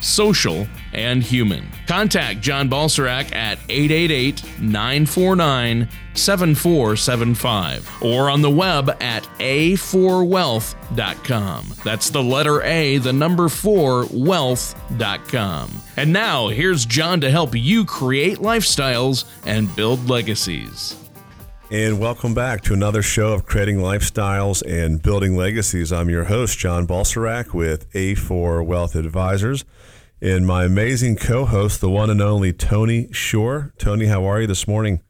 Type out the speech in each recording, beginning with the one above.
social, and human. Contact John Balserac at 888 949 7475 or on the web at a4wealth.com. That's the letter A, the number 4, wealth.com. And now, here's John to help you create lifestyles and build legacies. And welcome back to another show of creating lifestyles and building legacies. I'm your host, John Balserac with A4 Wealth Advisors, and my amazing co host, the one and only Tony Shore. Tony, how are you this morning?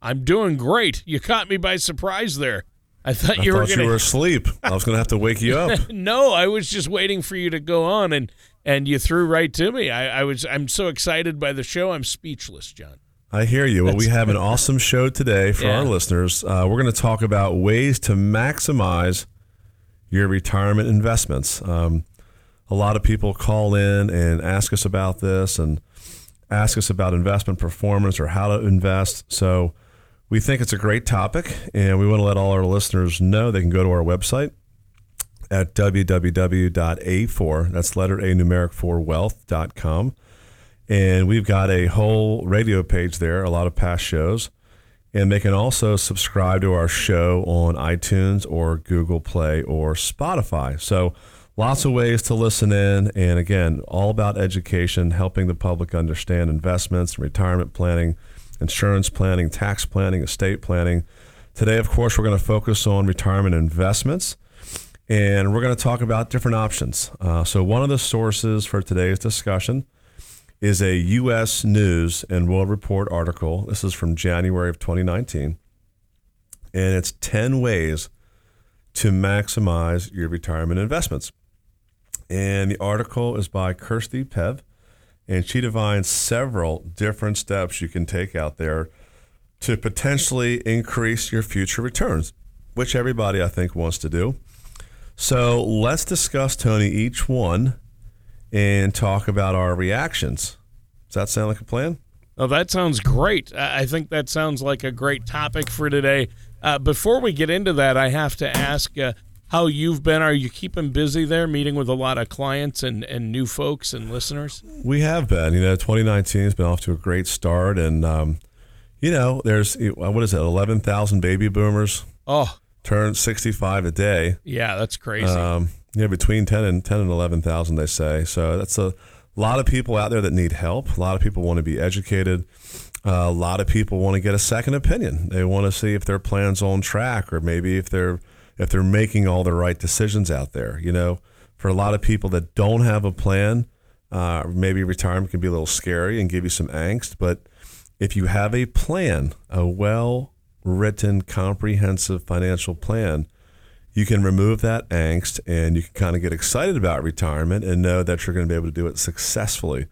I'm doing great. You caught me by surprise there. I thought I you thought were gonna... you were asleep. I was going to have to wake you up. no, I was just waiting for you to go on, and and you threw right to me. I, I was I'm so excited by the show. I'm speechless, John. I hear you. Well, we have an awesome show today for Yeah. our listeners. Uh, we're going to talk about ways to maximize your retirement investments. Um, a lot of people call in and ask us about this and ask us about investment performance or how to invest. So we think it's a great topic, and we want to let all our listeners know they can go to our website at www.a4, that's letter A numeric 4 wealth.com. And we've got a whole radio page there, a lot of past shows. And they can also subscribe to our show on iTunes or Google Play or Spotify. So lots of ways to listen in. And again, all about education, helping the public understand investments, retirement planning, insurance planning, tax planning, estate planning. Today, of course, we're going to focus on retirement investments and we're going to talk about different options. Uh, so, one of the sources for today's discussion is a U.S. News and World Report article. This is from January of 2019, and it's 10 ways to maximize your retirement investments. And the article is by Kirsty Pev, and she defines several different steps you can take out there to potentially increase your future returns, which everybody I think wants to do. So let's discuss, Tony, each one and talk about our reactions. Does that sound like a plan? Oh, that sounds great. I think that sounds like a great topic for today. Uh, before we get into that, I have to ask uh, how you've been. Are you keeping busy there, meeting with a lot of clients and, and new folks and listeners? We have been. You know, 2019 has been off to a great start. And, um, you know, there's, what is it, 11,000 baby boomers Oh, turn 65 a day. yeah, that's crazy. Um, yeah, between 10 and 10 and 11,000, they say. So that's a lot of people out there that need help. A lot of people want to be educated. Uh, a lot of people want to get a second opinion. They want to see if their plan's on track, or maybe if they're if they're making all the right decisions out there. You know, for a lot of people that don't have a plan, uh, maybe retirement can be a little scary and give you some angst. But if you have a plan, a well written, comprehensive financial plan, you can remove that angst and you can kind of get excited about retirement and know that you're going to be able to do it successfully.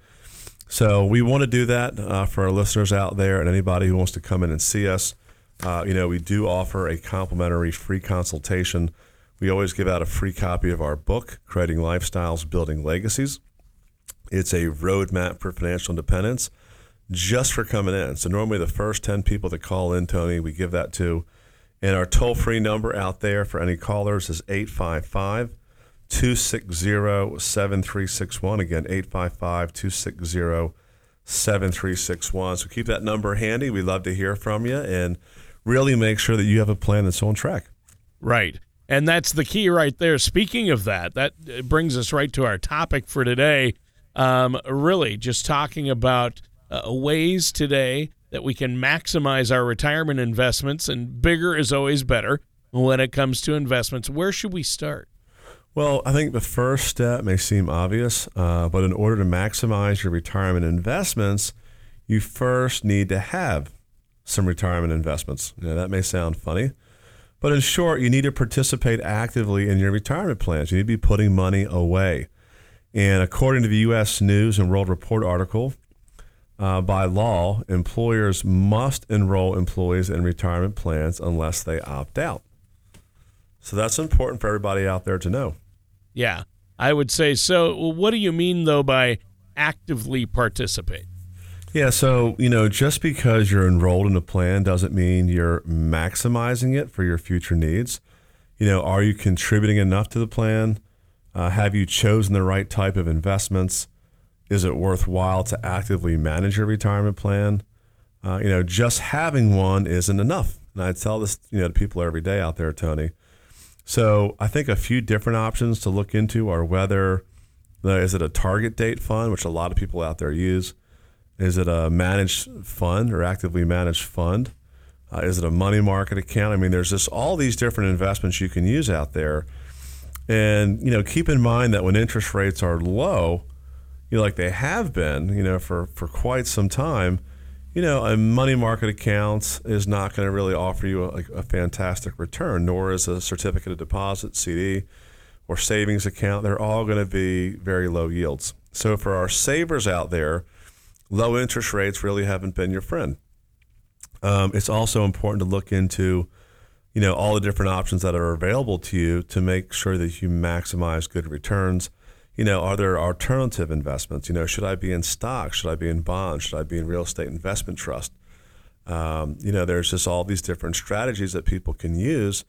So we want to do that uh, for our listeners out there and anybody who wants to come in and see us. Uh, you know, we do offer a complimentary free consultation. We always give out a free copy of our book, Creating Lifestyles, Building Legacies. It's a roadmap for financial independence just for coming in. So normally the first 10 people that call in, Tony, we give that to. And our toll free number out there for any callers is 855 260 7361. Again, 855 260 7361. So keep that number handy. We'd love to hear from you and really make sure that you have a plan that's on track. Right. And that's the key right there. Speaking of that, that uh, brings us right to our topic for today. Um, really, just talking about uh, ways today that we can maximize our retirement investments, and bigger is always better when it comes to investments. Where should we start? Well, I think the first step may seem obvious, uh, but in order to maximize your retirement investments, you first need to have some retirement investments. Now, that may sound funny, but in short, you need to participate actively in your retirement plans. You need to be putting money away. And according to the U.S. News and World Report article, uh, by law, employers must enroll employees in retirement plans unless they opt out. So that's important for everybody out there to know. Yeah, I would say so. What do you mean, though, by actively participate? Yeah, so, you know, just because you're enrolled in a plan doesn't mean you're maximizing it for your future needs. You know, are you contributing enough to the plan? Uh, have you chosen the right type of investments? Is it worthwhile to actively manage your retirement plan? Uh, you know, just having one isn't enough. And I tell this, you know, to people every day out there, Tony. So I think a few different options to look into are whether uh, is it a target date fund, which a lot of people out there use. Is it a managed fund or actively managed fund? Uh, is it a money market account? I mean, there's just all these different investments you can use out there. And, you know, keep in mind that when interest rates are low, you know, like they have been, you know, for, for quite some time, you know, a money market account is not going to really offer you a, a, fantastic return, nor is a certificate of deposit, CD, or savings account. They're all going to be very low yields. So for our savers out there, low interest rates really haven't been your friend. Um, it's also important to look into, you know, all the different options that are available to you to make sure that you maximize good returns you know, are there alternative investments? You know, should I be in stocks? Should I be in bonds? Should I be in real estate investment trust? Um, you know, there's just all these different strategies that people can use.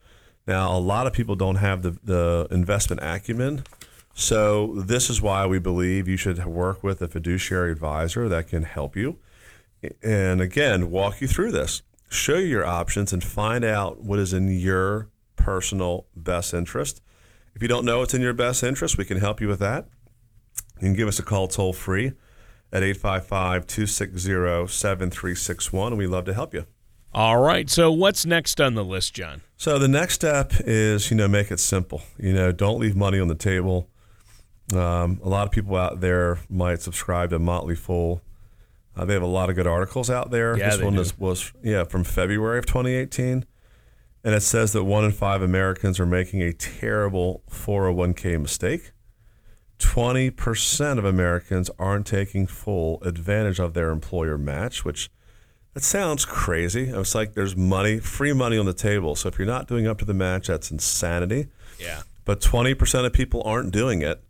Now, a lot of people don't have the, the investment acumen. So, this is why we believe you should work with a fiduciary advisor that can help you. And again, walk you through this, show you your options, and find out what is in your personal best interest if you don't know what's in your best interest, we can help you with that. You can give us a call toll free at 855 260 7361, and we'd love to help you. All right. So, what's next on the list, John? So, the next step is, you know, make it simple. You know, don't leave money on the table. Um, a lot of people out there might subscribe to Motley Fool. Uh, they have a lot of good articles out there. Yeah, this one is, was yeah from February of 2018 and it says that one in five Americans are making a terrible 401k mistake. 20% of Americans aren't taking full advantage of their employer match, which that sounds crazy. It's like there's money, free money on the table. So if you're not doing up to the match, that's insanity. Yeah. But 20% of people aren't doing it.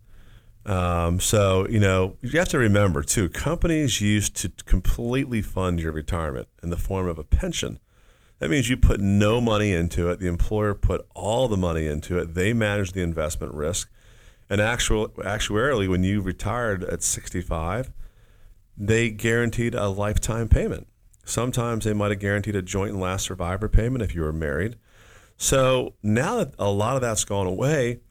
Um, so, you know, you have to remember too, companies used to completely fund your retirement in the form of a pension. That means you put no money into it. The employer put all the money into it. They manage the investment risk. And actual, actuarially, when you retired at 65, they guaranteed a lifetime payment. Sometimes they might have guaranteed a joint and last survivor payment if you were married. So now that a lot of that's gone away,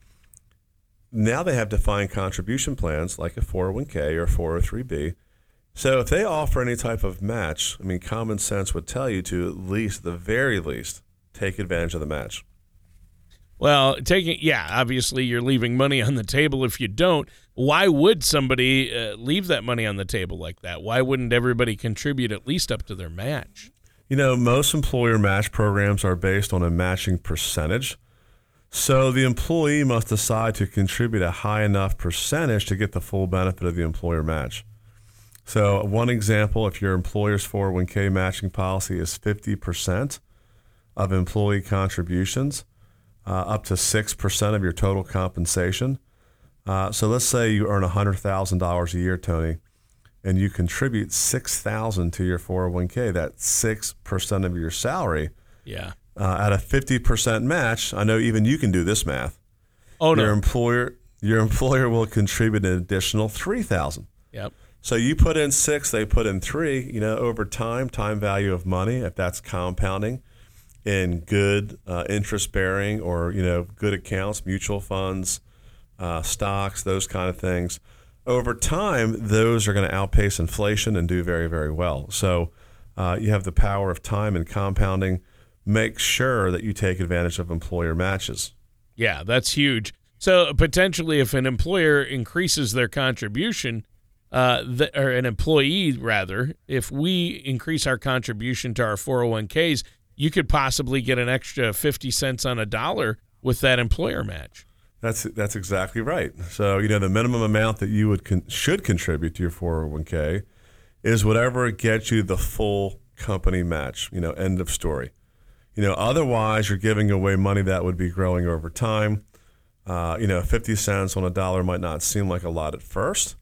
now they have defined contribution plans like a 401k or 403b so if they offer any type of match, I mean, common sense would tell you to at least, the very least, take advantage of the match. Well, taking yeah, obviously you're leaving money on the table if you don't. Why would somebody uh, leave that money on the table like that? Why wouldn't everybody contribute at least up to their match? You know, most employer match programs are based on a matching percentage. So the employee must decide to contribute a high enough percentage to get the full benefit of the employer match. So, one example if your employer's 401k matching policy is 50% of employee contributions, uh, up to 6% of your total compensation. Uh, so, let's say you earn $100,000 a year, Tony, and you contribute 6000 to your 401k, that's 6% of your salary. Yeah. Uh, at a 50% match, I know even you can do this math. Oh, no. Your employer, your employer will contribute an additional 3000 Yep. So you put in six, they put in three. You know, over time, time value of money, if that's compounding in good uh, interest bearing or you know good accounts, mutual funds, uh, stocks, those kind of things. Over time, those are going to outpace inflation and do very, very well. So uh, you have the power of time and compounding. Make sure that you take advantage of employer matches. Yeah, that's huge. So potentially, if an employer increases their contribution, uh, the, or an employee rather, if we increase our contribution to our 401ks, you could possibly get an extra 50 cents on a dollar with that employer match. That's that's exactly right. So you know the minimum amount that you would con- should contribute to your 401k is whatever gets you the full company match. You know, end of story. You know, otherwise you're giving away money that would be growing over time. Uh, you know, 50 cents on a dollar might not seem like a lot at first,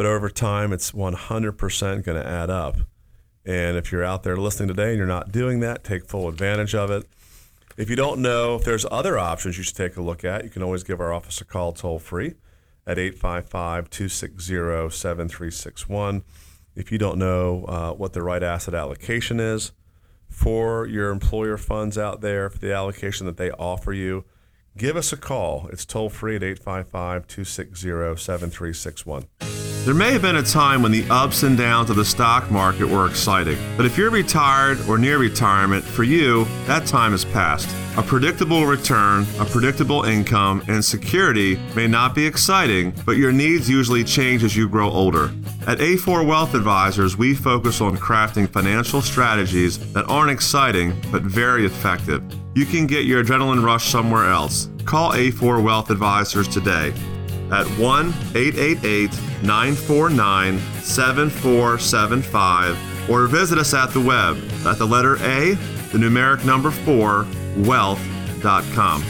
but over time it's 100% going to add up. And if you're out there listening today and you're not doing that, take full advantage of it. If you don't know if there's other options you should take a look at, you can always give our office a call toll free at 855 260 7361. If you don't know uh, what the right asset allocation is for your employer funds out there, for the allocation that they offer you, give us a call. It's toll free at 855 260 7361. There may have been a time when the ups and downs of the stock market were exciting, but if you're retired or near retirement, for you, that time is past. A predictable return, a predictable income, and security may not be exciting, but your needs usually change as you grow older. At A4 Wealth Advisors, we focus on crafting financial strategies that aren't exciting, but very effective. You can get your adrenaline rush somewhere else. Call A4 Wealth Advisors today at 1 888 949 7475 or visit us at the web at the letter A, the numeric number 4, wealth.com.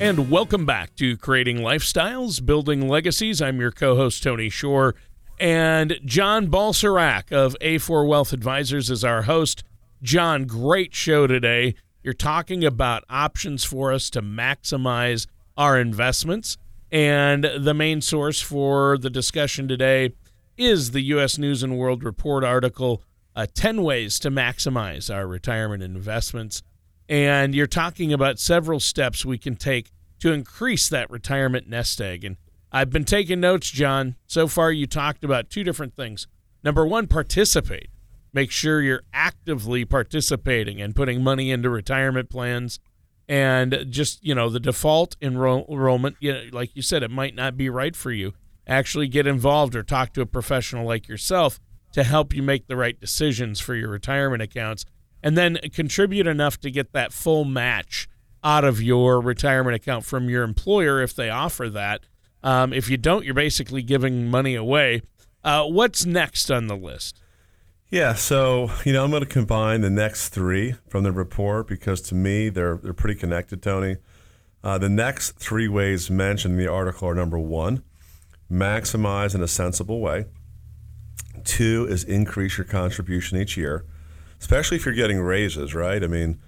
And welcome back to Creating Lifestyles, Building Legacies. I'm your co host, Tony Shore. And John Balserac of A4 Wealth Advisors is our host. John, great show today. You're talking about options for us to maximize our investments. And the main source for the discussion today is the U.S. News and World Report article uh, 10 Ways to Maximize Our Retirement Investments. And you're talking about several steps we can take to increase that retirement nest egg. And I've been taking notes, John. So far, you talked about two different things. Number one, participate. Make sure you're actively participating and putting money into retirement plans and just you know the default enroll- enrollment you know, like you said it might not be right for you. Actually get involved or talk to a professional like yourself to help you make the right decisions for your retirement accounts. And then contribute enough to get that full match out of your retirement account from your employer if they offer that. Um, if you don't you're basically giving money away. Uh, what's next on the list yeah, so you know I'm going to combine the next three from the report because to me they're they're pretty connected, Tony. Uh, the next three ways mentioned in the article are number one, maximize in a sensible way. Two is increase your contribution each year, especially if you're getting raises, right? I mean,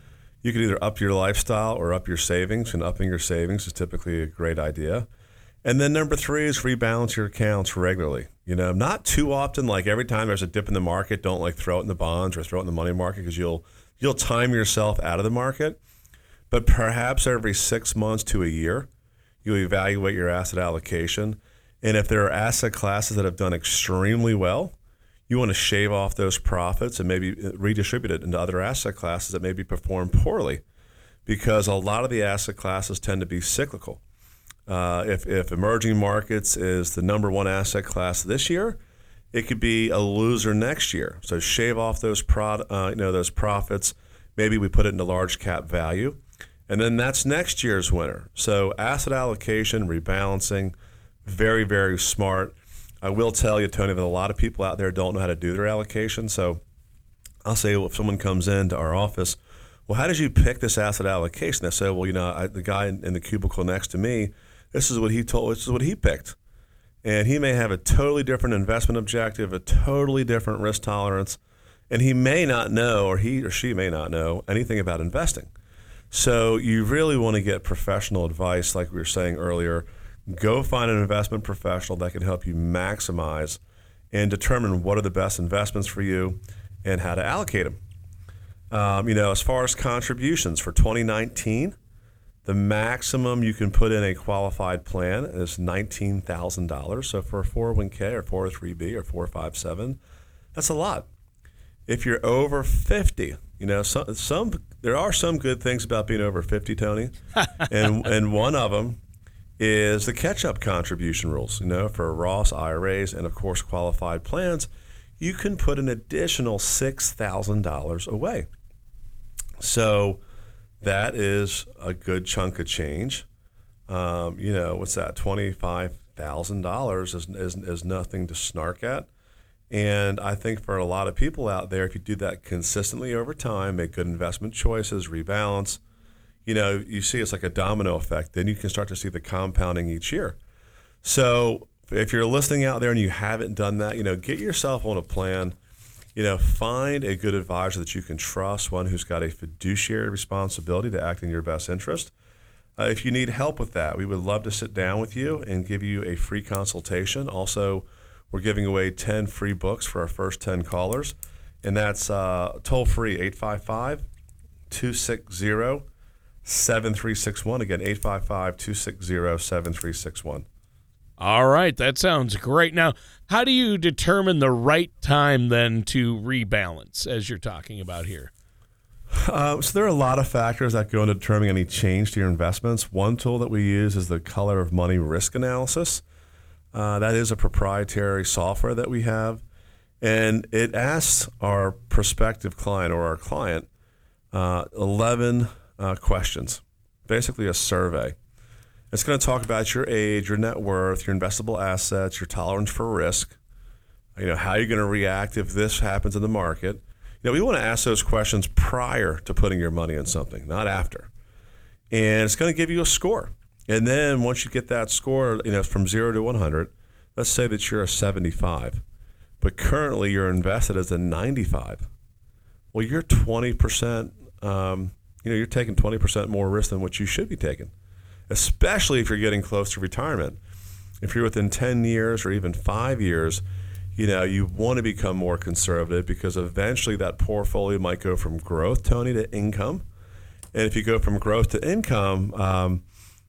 you could either up your lifestyle or up your savings, and upping your savings is typically a great idea. And then number three is rebalance your accounts regularly. You know, not too often. Like every time there's a dip in the market, don't like throw it in the bonds or throw it in the money market because you'll you'll time yourself out of the market. But perhaps every six months to a year, you evaluate your asset allocation. And if there are asset classes that have done extremely well, you want to shave off those profits and maybe uh, redistribute it into other asset classes that maybe perform poorly because a lot of the asset classes tend to be cyclical. Uh, if, if emerging markets is the number one asset class this year, it could be a loser next year. So shave off those pro, uh, you know those profits. Maybe we put it into large cap value, and then that's next year's winner. So asset allocation, rebalancing, very very smart. I will tell you, Tony, that a lot of people out there don't know how to do their allocation. So I'll say, well, if someone comes into our office, well, how did you pick this asset allocation? They say, well, you know, I, the guy in, in the cubicle next to me this is what he told. This is what he picked, and he may have a totally different investment objective, a totally different risk tolerance, and he may not know, or he or she may not know anything about investing. So you really want to get professional advice, like we were saying earlier. Go find an investment professional that can help you maximize and determine what are the best investments for you and how to allocate them. Um, you know, as far as contributions for 2019, the maximum you can put in a qualified plan is $19,000. So for a 401k or 403b or 457, that's a lot. If you're over 50, you know, some, some there are some good things about being over 50, Tony. and and one of them is the catch-up contribution rules, you know, for Roth IRAs and of course qualified plans, you can put an additional $6,000 away. So that is a good chunk of change. Um, you know, what's that? Twenty five thousand dollars is, is is nothing to snark at. And I think for a lot of people out there, if you do that consistently over time, make good investment choices, rebalance, you know, you see it's like a domino effect. Then you can start to see the compounding each year. So if you're listening out there and you haven't done that, you know, get yourself on a plan. You know, find a good advisor that you can trust, one who's got a fiduciary responsibility to act in your best interest. Uh, if you need help with that, we would love to sit down with you and give you a free consultation. Also, we're giving away 10 free books for our first 10 callers, and that's uh, toll free 855 260 7361. Again, 855 260 7361. All right, that sounds great. Now, how do you determine the right time then to rebalance, as you're talking about here? Uh, so there are a lot of factors that go into determining any change to your investments. One tool that we use is the color of money risk analysis. Uh, that is a proprietary software that we have, and it asks our prospective client or our client uh, 11 uh, questions, basically a survey. It's going to talk about your age, your net worth, your investable assets, your tolerance for risk, you know, how you're going to react if this happens in the market. You know, we want to ask those questions prior to putting your money in something, not after. And it's going to give you a score. And then once you get that score, you know, from zero to 100, let's say that you're a 75, but currently you're invested as a 95. Well, you're 20%, um, you know, you're taking 20% more risk than what you should be taking, especially if you're getting close to retirement. If you're within 10 years or even five years, you know, you want to become more conservative because eventually that portfolio might go from growth, Tony, to income. And if you go from growth to income, um,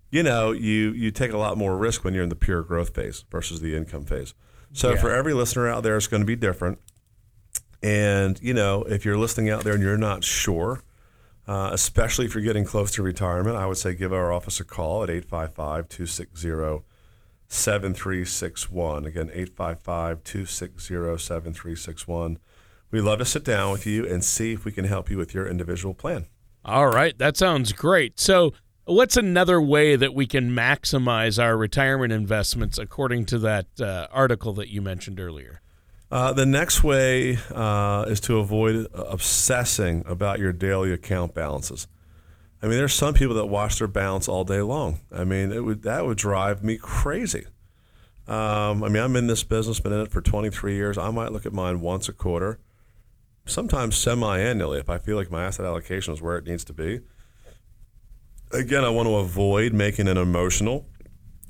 you know, you you take a lot more risk when you're in the pure growth phase versus the income phase. So Yeah. for every listener out there, it's going to be different. And you know, if you're listening out there and you're not sure, uh, especially if you're getting close to retirement, I would say give our office a call at 855-260 7361. Again, 855 260 7361. We'd love to sit down with you and see if we can help you with your individual plan. All right, that sounds great. So, what's another way that we can maximize our retirement investments according to that uh, article that you mentioned earlier? Uh, the next way uh, is to avoid obsessing about your daily account balances. I mean, there's some people that watch their balance all day long. I mean, it would that would drive me crazy. Um, I mean, I'm in this business, been in it for 23 years. I might look at mine once a quarter, sometimes semi-annually if I feel like my asset allocation is where it needs to be. Again, I want to avoid making an emotional,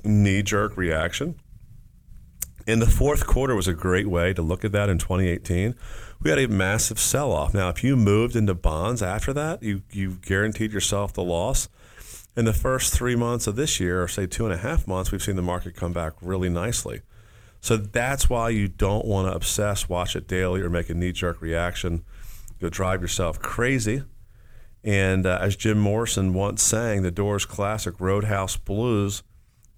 knee-jerk reaction. And the fourth quarter was a great way to look at that in 2018. We had a massive sell off. Now, if you moved into bonds after that, you, you guaranteed yourself the loss. In the first three months of this year, or say two and a half months, we've seen the market come back really nicely. So that's why you don't want to obsess, watch it daily, or make a knee jerk reaction. You'll drive yourself crazy. And uh, as Jim Morrison once sang, the Doors classic Roadhouse Blues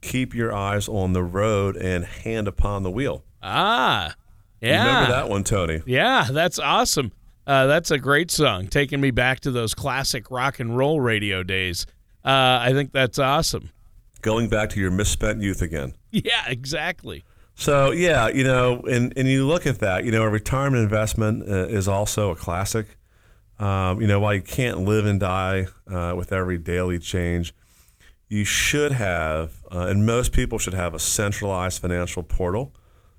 keep your eyes on the road and hand upon the wheel. Ah, yeah. Remember that one, Tony? Yeah, that's awesome. Uh, that's a great song, taking me back to those classic rock and roll radio days. Uh, I think that's awesome. Going back to your misspent youth again. Yeah, exactly. So yeah, you know, and and you look at that, you know, a retirement investment uh, is also a classic. Um, you know, while you can't live and die uh, with every daily change, you should have, uh, and most people should have a centralized financial portal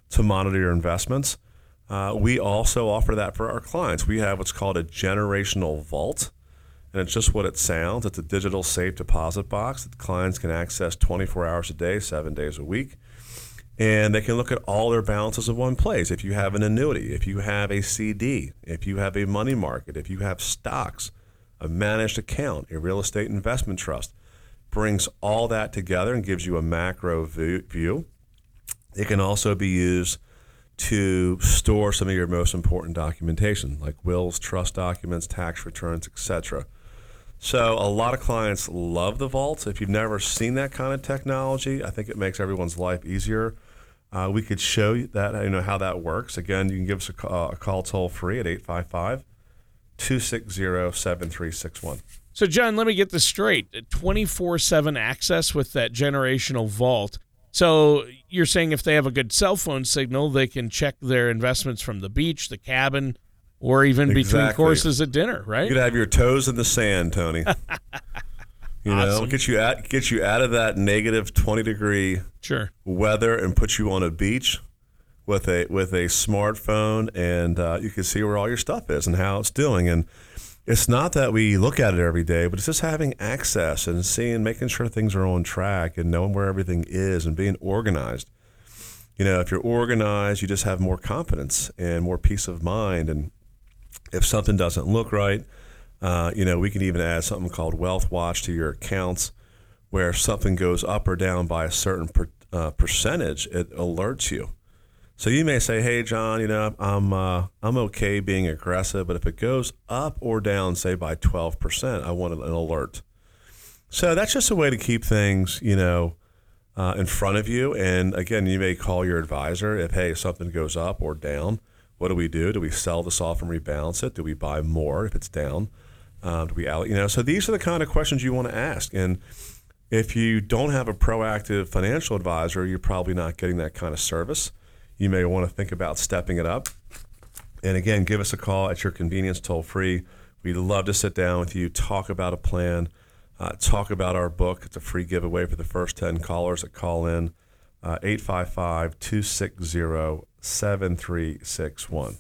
to monitor your investments. Uh, we also offer that for our clients. We have what's called a generational vault, and it's just what it sounds. It's a digital safe deposit box that clients can access 24 hours a day, seven days a week and they can look at all their balances in one place. If you have an annuity, if you have a CD, if you have a money market, if you have stocks, a managed account, a real estate investment trust, brings all that together and gives you a macro view-. It can also be used to store some of your most important documentation, like wills, trust documents, tax returns, etc. So a lot of clients love the vault. If you've never seen that kind of technology, I think it makes everyone's life easier. Uh, we could show you that you know how that works. Again, you can give us a call, a call toll free at 855 260 7361. So, John, let me get this straight 24 7 access with that generational vault. So you're saying if they have a good cell phone signal, they can check their investments from the beach, the cabin, or even between courses at dinner, right? You could have your toes in the sand, Tony. you know, Awesome. get you out, get you out of that negative twenty degree Sure. weather and put you on a beach with a with a smartphone, and uh, you can see where all your stuff is and how it's doing. And it's not that we look at it every day, but it's just having access and seeing, making sure things are on track and knowing where everything is and being organized. You know, if you're organized, you just have more confidence and more peace of mind. And if something doesn't look right, uh, you know, we can even add something called Wealth Watch to your accounts, where if something goes up or down by a certain per, uh, percentage, it alerts you. So you may say, "Hey, John, you know, I'm uh, I'm okay being aggressive, but if it goes up or down, say by 12 percent, I want an alert." So that's just a way to keep things, you know, uh, in front of you. And again, you may call your advisor if, hey, something goes up or down. What do we do? Do we sell this off and rebalance it? Do we buy more if it's down? Um, do we, you know? So these are the kind of questions you want to ask. And if you don't have a proactive financial advisor, you're probably not getting that kind of service. You may want to think about stepping it up. And again, give us a call at your convenience, toll free. We'd love to sit down with you, talk about a plan, uh, talk about our book. It's a free giveaway for the first 10 callers that call in. Uh, 855 260 7361.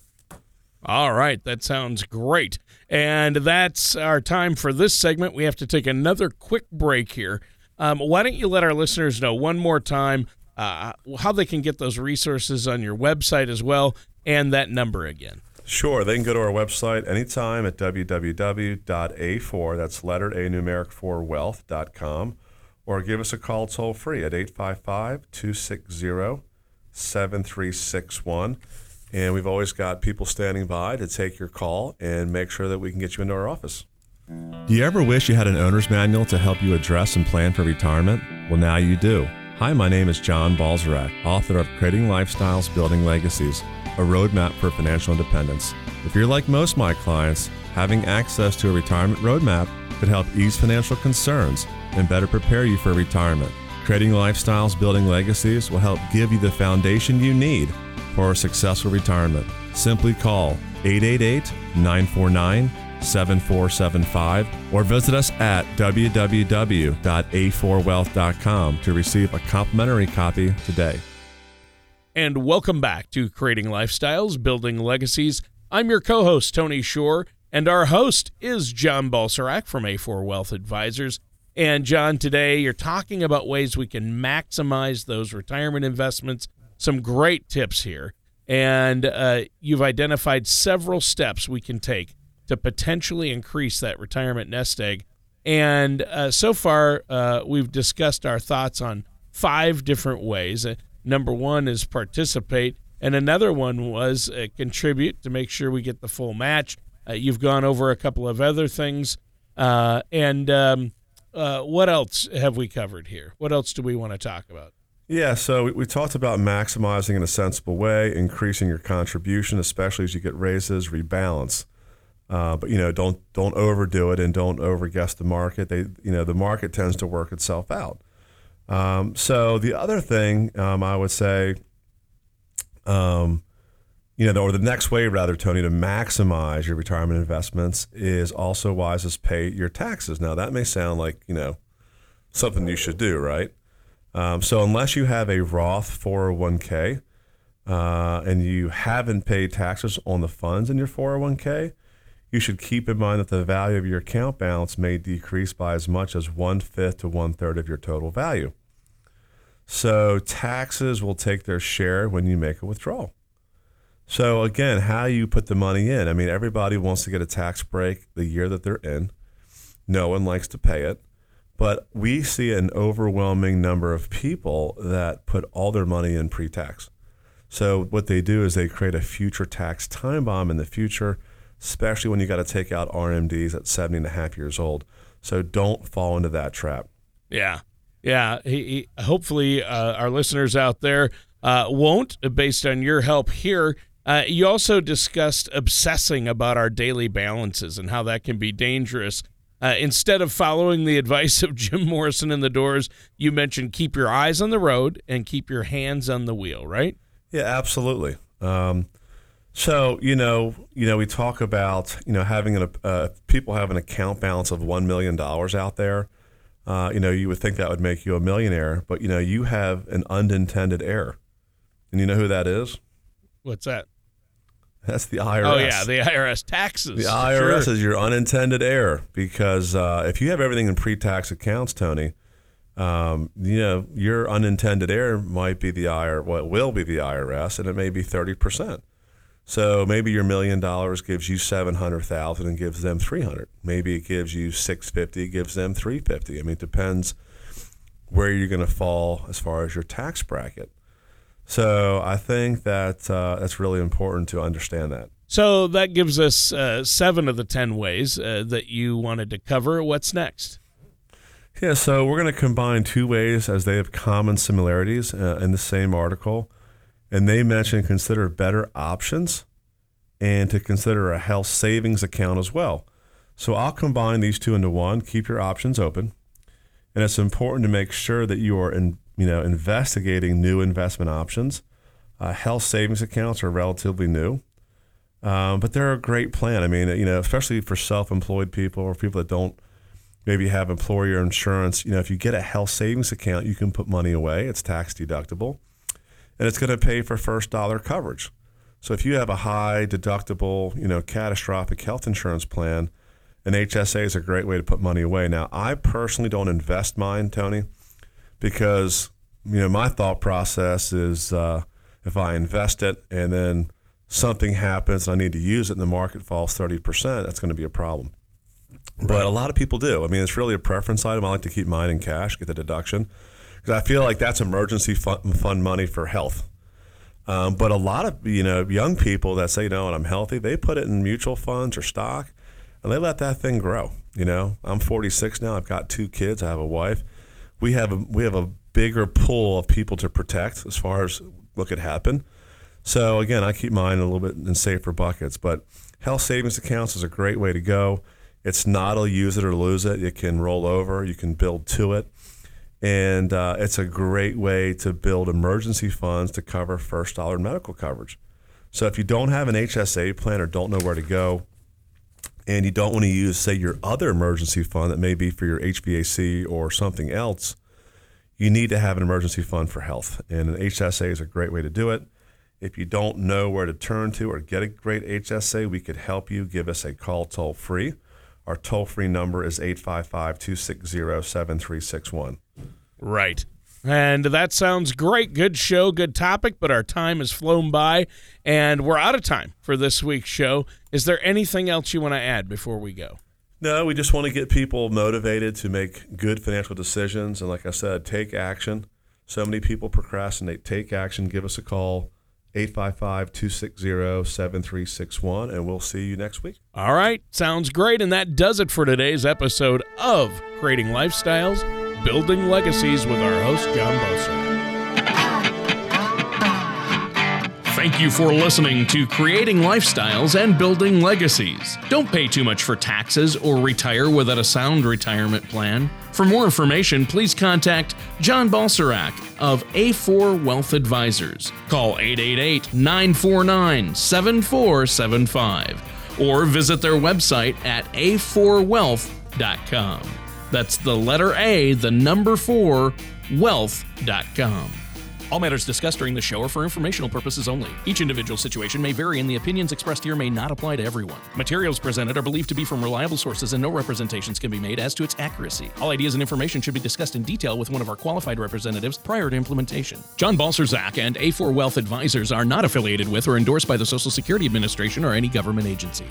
All right, that sounds great. And that's our time for this segment. We have to take another quick break here. Um, why don't you let our listeners know one more time uh, how they can get those resources on your website as well and that number again? Sure, they can go to our website anytime at www.a4, that's letter A numeric 4 wealth.com, or give us a call toll free at 855 260 7361. And we've always got people standing by to take your call and make sure that we can get you into our office. Do you ever wish you had an owner's manual to help you address and plan for retirement? Well, now you do. Hi, my name is John Balserac, author of Creating Lifestyles, Building Legacies, a roadmap for financial independence. If you're like most of my clients, having access to a retirement roadmap could help ease financial concerns and better prepare you for retirement. Creating Lifestyles, Building Legacies will help give you the foundation you need for a successful retirement. Simply call 888 949 7475 or visit us at www.a4wealth.com to receive a complimentary copy today. And welcome back to Creating Lifestyles, Building Legacies. I'm your co host, Tony Shore, and our host is John Balserac from A4 Wealth Advisors. And John, today you're talking about ways we can maximize those retirement investments. Some great tips here. And uh, you've identified several steps we can take to potentially increase that retirement nest egg. And uh, so far, uh, we've discussed our thoughts on five different ways. Uh, number one is participate, and another one was uh, contribute to make sure we get the full match. Uh, you've gone over a couple of other things. Uh, and um, what else have we covered here? What else do we want to talk about? Yeah, so we, we talked about maximizing in a sensible way, increasing your contribution, especially as you get raises, rebalance. Uh, but you know, don't don't overdo it and don't overguess the market. They, you know, the market tends to work itself out. Um, so the other thing um, I would say, um, you know, or the next way rather, Tony, to maximize your retirement investments is also wise is pay your taxes. Now that may sound like you know something you should do, right? Um, so unless you have a Roth 401k uh, and you haven't paid taxes on the funds in your 401k, you should keep in mind that the value of your account balance may decrease by as much as one fifth to one third of your total value. So taxes will take their share when you make a withdrawal. So again, how you put the money in. I mean, everybody wants to get a tax break the year that they're in. No one likes to pay it. But we see an overwhelming number of people that put all their money in pre tax. So, what they do is they create a future tax time bomb in the future, especially when you got to take out RMDs at 70 and a half years old. So, don't fall into that trap. Yeah. Yeah. He, he, hopefully, uh, our listeners out there uh, won't, based on your help here. Uh, you also discussed obsessing about our daily balances and how that can be dangerous. Uh, instead of following the advice of Jim Morrison in the Doors, you mentioned keep your eyes on the road and keep your hands on the wheel, right? Yeah, absolutely. Um, so you know, you know, we talk about you know having an uh, people have an account balance of one million dollars out there. Uh, you know, you would think that would make you a millionaire, but you know, you have an unintended error, and you know who that is? What's that? That's the IRS. Oh yeah, the IRS taxes. The IRS Sure. is your unintended error because uh, if you have everything in pre-tax accounts, Tony, um, you know your unintended error might be the IRS. Well, it will be the IRS, and it may be thirty percent. So maybe your million dollars gives you seven hundred thousand and gives them three hundred. Maybe it gives you six fifty, gives them three fifty. I mean, it depends where you're going to fall as far as your tax bracket. So I think that uh, that's really important to understand that. So that gives us uh, seven of the ten ways uh, that you wanted to cover. What's next? Yeah, so we're going to combine two ways as they have common similarities uh, in the same article. And they mentioned consider better options and to consider a health savings account as well. So I'll combine these two into one. Keep your options open. And it's important to make sure that you are in, you know, investigating new investment options. Uh, health savings accounts are relatively new, um, but they're a great plan. I mean, you know, especially for self-employed people or people that don't maybe have employer insurance. You know, if you get a health savings account, you can put money away. It's tax deductible, and it's going to pay for first dollar coverage. So if you have a high deductible, you know, catastrophic health insurance plan, an HSA is a great way to put money away. Now, I personally don't invest mine, Tony, because you know my thought process is uh, if I invest it and then something happens and I need to use it and the market falls thirty percent, that's going to be a problem. But a lot of people do. I mean, it's really a preference item. I like to keep mine in cash, get the deduction, because I feel like that's emergency fund, fund money for health. Um, but a lot of you know young people that say, know, and I'm healthy, they put it in mutual funds or stock, and they let that thing grow. You know, I'm 46 now. I've got two kids. I have a wife. We have a we have a bigger pool of people to protect as far as what could happen. So again, I keep mine a little bit in safer buckets. But health savings accounts is a great way to go. It's not a use it or lose it. It can roll over. You can build to it. And uh, it's a great way to build emergency funds to cover first dollar medical coverage. So if you don't have an HSA plan or don't know where to go, and you don't want to use, say, your other emergency fund that may be for your HVAC or something else, you need to have an emergency fund for health. And an HSA is a great way to do it. If you don't know where to turn to or get a great HSA, we could help you. Give us a call toll free. Our toll free number is 855 260 7361. Right. And that sounds great. Good show, good topic, but our time has flown by and we're out of time for this week's show. Is there anything else you want to add before we go? No, we just want to get people motivated to make good financial decisions. And like I said, take action. So many people procrastinate. Take action. Give us a call, 855 260 7361, and we'll see you next week. All right, sounds great. And that does it for today's episode of Creating Lifestyles, Building Legacies with our host, John Boser. Thank you for listening to Creating Lifestyles and Building Legacies. Don't pay too much for taxes or retire without a sound retirement plan. For more information, please contact John Balserac of A4 Wealth Advisors. Call 888 949 7475 or visit their website at a4wealth.com. That's the letter A, the number 4, wealth.com. All matters discussed during the show are for informational purposes only. Each individual situation may vary, and the opinions expressed here may not apply to everyone. Materials presented are believed to be from reliable sources, and no representations can be made as to its accuracy. All ideas and information should be discussed in detail with one of our qualified representatives prior to implementation. John Balserzak and A4 Wealth Advisors are not affiliated with or endorsed by the Social Security Administration or any government agency.